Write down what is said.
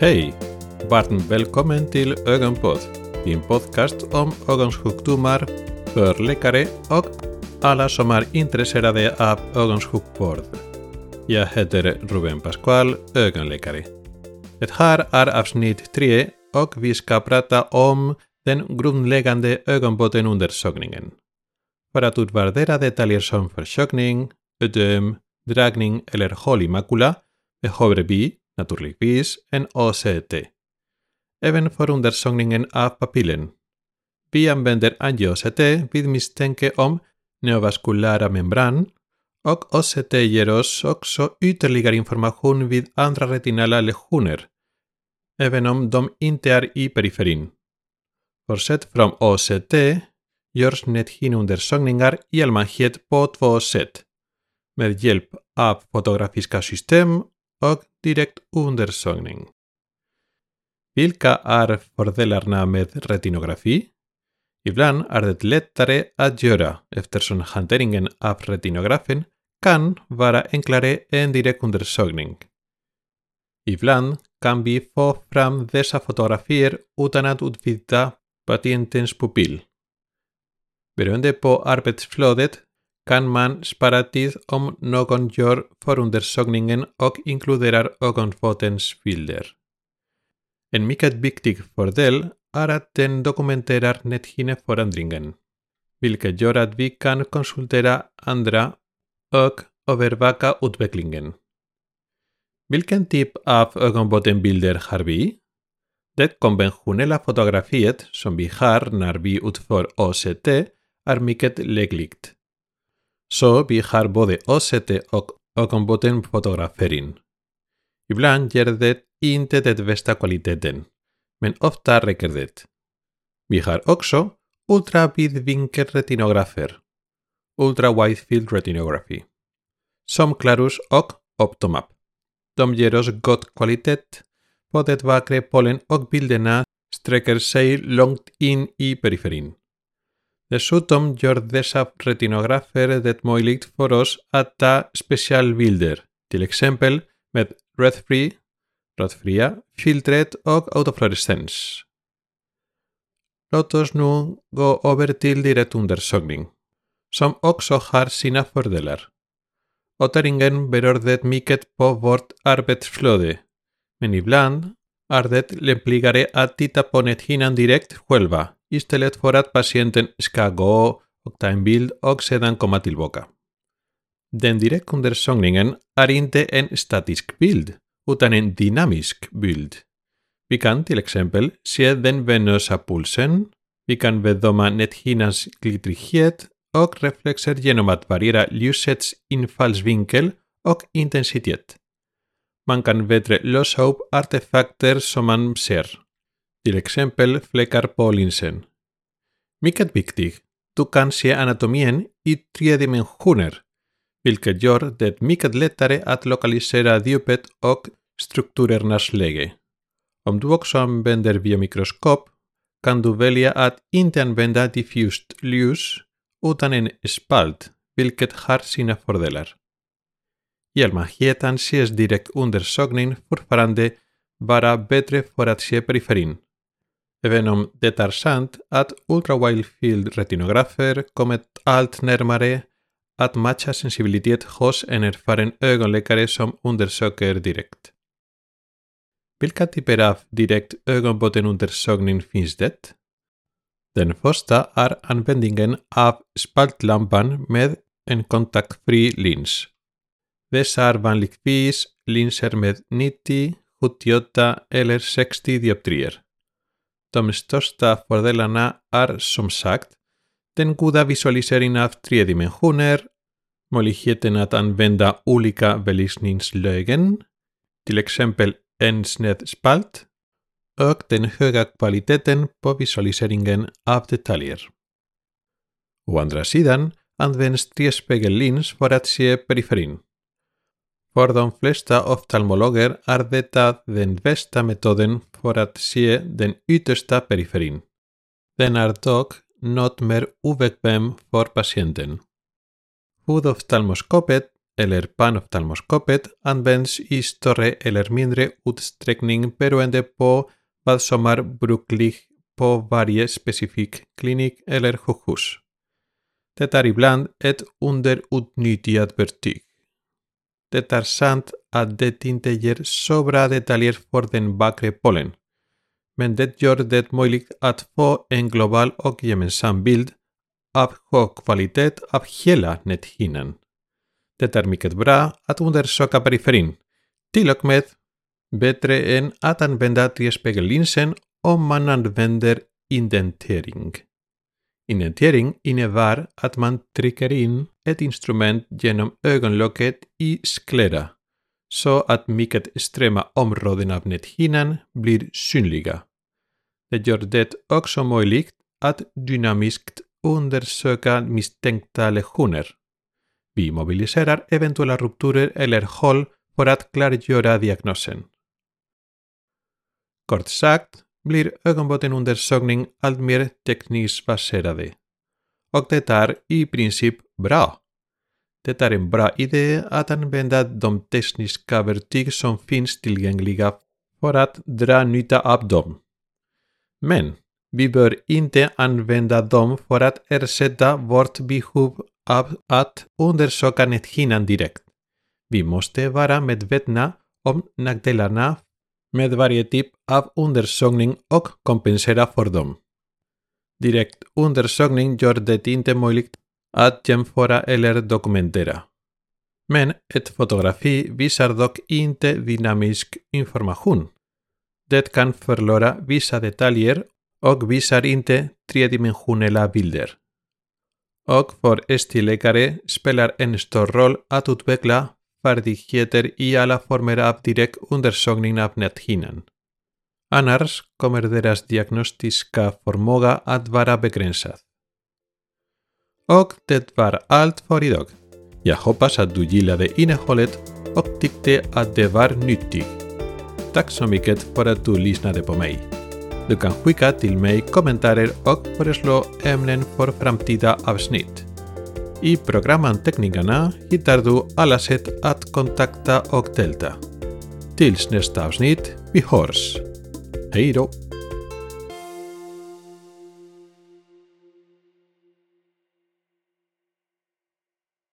Hej! Varmt välkommen till Ögonpodd, din podcast om ögonsjukdomar för läkare och alla som är intresserade av ögonsjukvård. Jag heter Ruben Pascual, ögonläkare. Det här är avsnitt 3 och vi ska prata om den grundläggande ögonbottenundersökningen. För att utvärdera detaljer som försökning, ödem, dragning eller hål i makula behöver vi naturligtvis en OCT. Även för undersökningen av papillen. Vi använder angio-OCT vid misstanke om neovaskulära membran och OCT ger oss också ytterligare information vid andra retinala lesioner, även om de inte är i periferin. Bortsett från OCT görs näthinneundersökningar i allmänhet på två sätt, med hjälp av fotografiska system och direktundersökning. Vilka är fördelarna med retinografi? Ibland är det lättare att göra eftersom hanteringen av retinografen kan vara enklare än direktundersökning. Ibland kan vi få fram dessa fotografier utan att utvidga patientens pupill. Beroende på arbetsflödet kan man spara tid om någon gör förundersökningen och inkluderar ögonfotens bilder. En mycket viktig fördel är att den dokumenterar näthinneförändringen, vilket gör att vi kan konsultera andra och övervaka utvecklingen. Vilken typ av ögonbottenbilder har vi? Det konventionella fotografiet som vi har när vi utför OCT är mycket lägligt. Så vi har både OCT och ögonbottenfotografering. Ibland ger det inte den bästa kvaliteten, men ofta räcker det. Vi har också ultravidvinkelretinografer, ultra wide field retinography, som Clarus och Optomap. De ger oss god kvalitet på det vackra pollen och bilderna sträcker sig långt in i periferin. Dessutom gör dessa retinografer det möjligt för oss att ta specialbilder, till exempel med rödfri, rödfria, filtret och autofluorescens. Låt oss nu gå över till direktundersökning, som också har sina fördelar. Otteringen berör det mycket på vårt arbetsflöde, men ibland Ardet l'empligaré a tita ponet hinan direct huelva, istelet forat pacienten skago, octain bild, oxedan comatilboca. Den direct under songningen arinte en statisk bild, utan en dynamisk bild. Vi kan til exempel se den venosa pulsen, vi kan vedoma net hinas glitrigiet, ok reflexer genomat variera ljusets infallsvinkel ok intensitiet. man kan betre loshoup artefacter som man ser. Til eksempel flekker på linsen. Meget vigtigt, du kan se anatomien i tre dimensioner, hvilket gjør det meget lettere at lokalisere dypet og strukturernes lege. Om du også anvender biomikroskop, kan du vælge at ikke anvende diffust lys utan en spalt, hvilket har sine fordeler. I fördelar. I allmänhet anses direktundersökning fortfarande vara bättre för att se periferin, även om det är sant att ultrawildfieldretinografer retinografer kommit allt närmare att matcha sensibilitet hos en erfaren ögonläkare som undersöker direkt. Vilka typer av direkt ögonbottenundersökning finns det? Den första är användningen av spaltlampan med en kontaktfri lins. Dessa är vanligtvis linser med 90, 78 eller 60 dioptrier. De största fördelarna är som sagt den goda visualiseringen av tre dimensioner, möjligheten att använda olika belysningslägen, till exempel en sned spalt, och den höga kvaliteten på visualiseringen av detaljer. Å andra sidan används trespegellins för att se periferin. För de flesta oftalmologer är detta den bästa metoden för att se den yttersta periferin. Den är dock något mer obekväm för patienten. Hudoftalmoskopet eller panoftalmoskopet används i större eller mindre utsträckning beroende på vad som är brukligt på varje specifik klinik eller sjukhus. Det är ibland ett underutnyttjat verktyg. Det är sant att det inte ger så bra detaljer för den bakre pollen, men det gör det möjligt att få en global och gemensam bild av hög kvalitet av hela näthinnan. Det är mycket bra att undersöka periferin, till och med bättre än att använda trespegellinsen om man använder indentering. Indentering innebär att man trycker in ett instrument genom ögonlocket i sklera så att mycket extrema områden av näthinnan blir synliga. Det gör det också möjligt att dynamiskt undersöka misstänkta lesioner. Vi mobiliserar eventuella rupturer eller hål för att klargöra diagnosen. Kort sagt blir ögonbottenundersökning alltmer tekniskt baserade. Och det är i princip bra. Det är en bra idé att använda de tekniska verktyg som finns tillgängliga för att dra nytta av dem. Men vi bör inte använda dem för att ersätta vårt behov av att undersöka näthinnan direkt. Vi måste vara medvetna om nackdelarna med varje typ av undersökning och kompensera för dem. Direkt undersökning gör det inte möjligt att jämföra eller dokumentera. Men ett fotografi visar dock inte dynamisk information. Det kan förlora vissa detaljer och visar inte tredimensionella bilder. Och för ST-läkare spelar en stor roll att utveckla färdigheter i alla former av direkt undersökning av näthinnan. Annars kommer deras diagnostiska förmåga att vara begränsad. Och det var allt för idag. Jag hoppas att du gillade innehållet och tyckte att det var nyttigt. Tack så mycket för att du lyssnade på mig. Du kan skicka till mig kommentarer och föreslå ämnen för framtida avsnitt. I programanteckningarna hittar du alla sätt att kontakta och delta. Tills nästa avsnitt, vi hörs! Hej då!